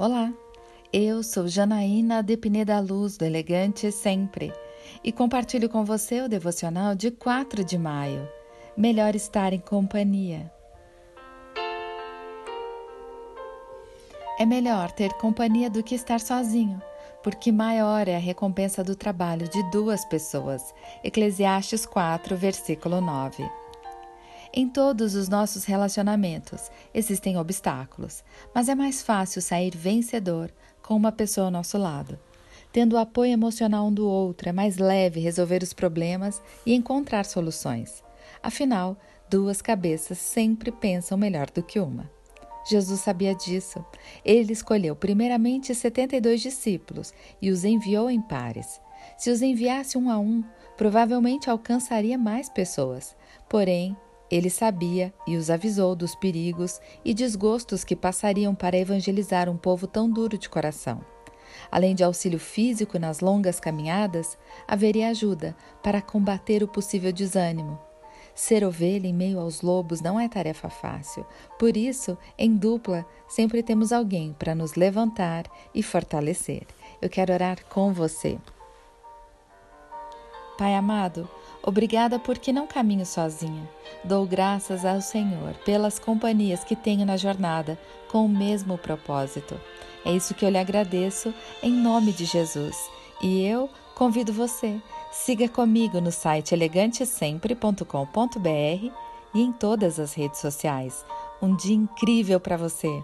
Olá, eu sou Janaína de Pineda Luz, do Elegante Sempre, e compartilho com você o devocional de 4 de maio. Melhor estar em companhia. É melhor ter companhia do que estar sozinho, porque maior é a recompensa do trabalho de duas pessoas. Eclesiastes 4, versículo 9. Em todos os nossos relacionamentos existem obstáculos, mas é mais fácil sair vencedor com uma pessoa ao nosso lado. Tendo o apoio emocional um do outro, é mais leve resolver os problemas e encontrar soluções. Afinal, duas cabeças sempre pensam melhor do que uma. Jesus sabia disso. Ele escolheu primeiramente 72 discípulos e os enviou em pares. Se os enviasse um a um, provavelmente alcançaria mais pessoas. Porém, ele sabia e os avisou dos perigos e desgostos que passariam para evangelizar um povo tão duro de coração. Além de auxílio físico nas longas caminhadas, haveria ajuda para combater o possível desânimo. Ser ovelha em meio aos lobos não é tarefa fácil, por isso, em dupla, sempre temos alguém para nos levantar e fortalecer. Eu quero orar com você. Pai amado, obrigada porque não caminho sozinha. Dou graças ao Senhor pelas companhias que tenho na jornada com o mesmo propósito. É isso que eu lhe agradeço em nome de Jesus. E eu convido você, siga comigo no site elegantesempre.com.br e em todas as redes sociais. Um dia incrível para você!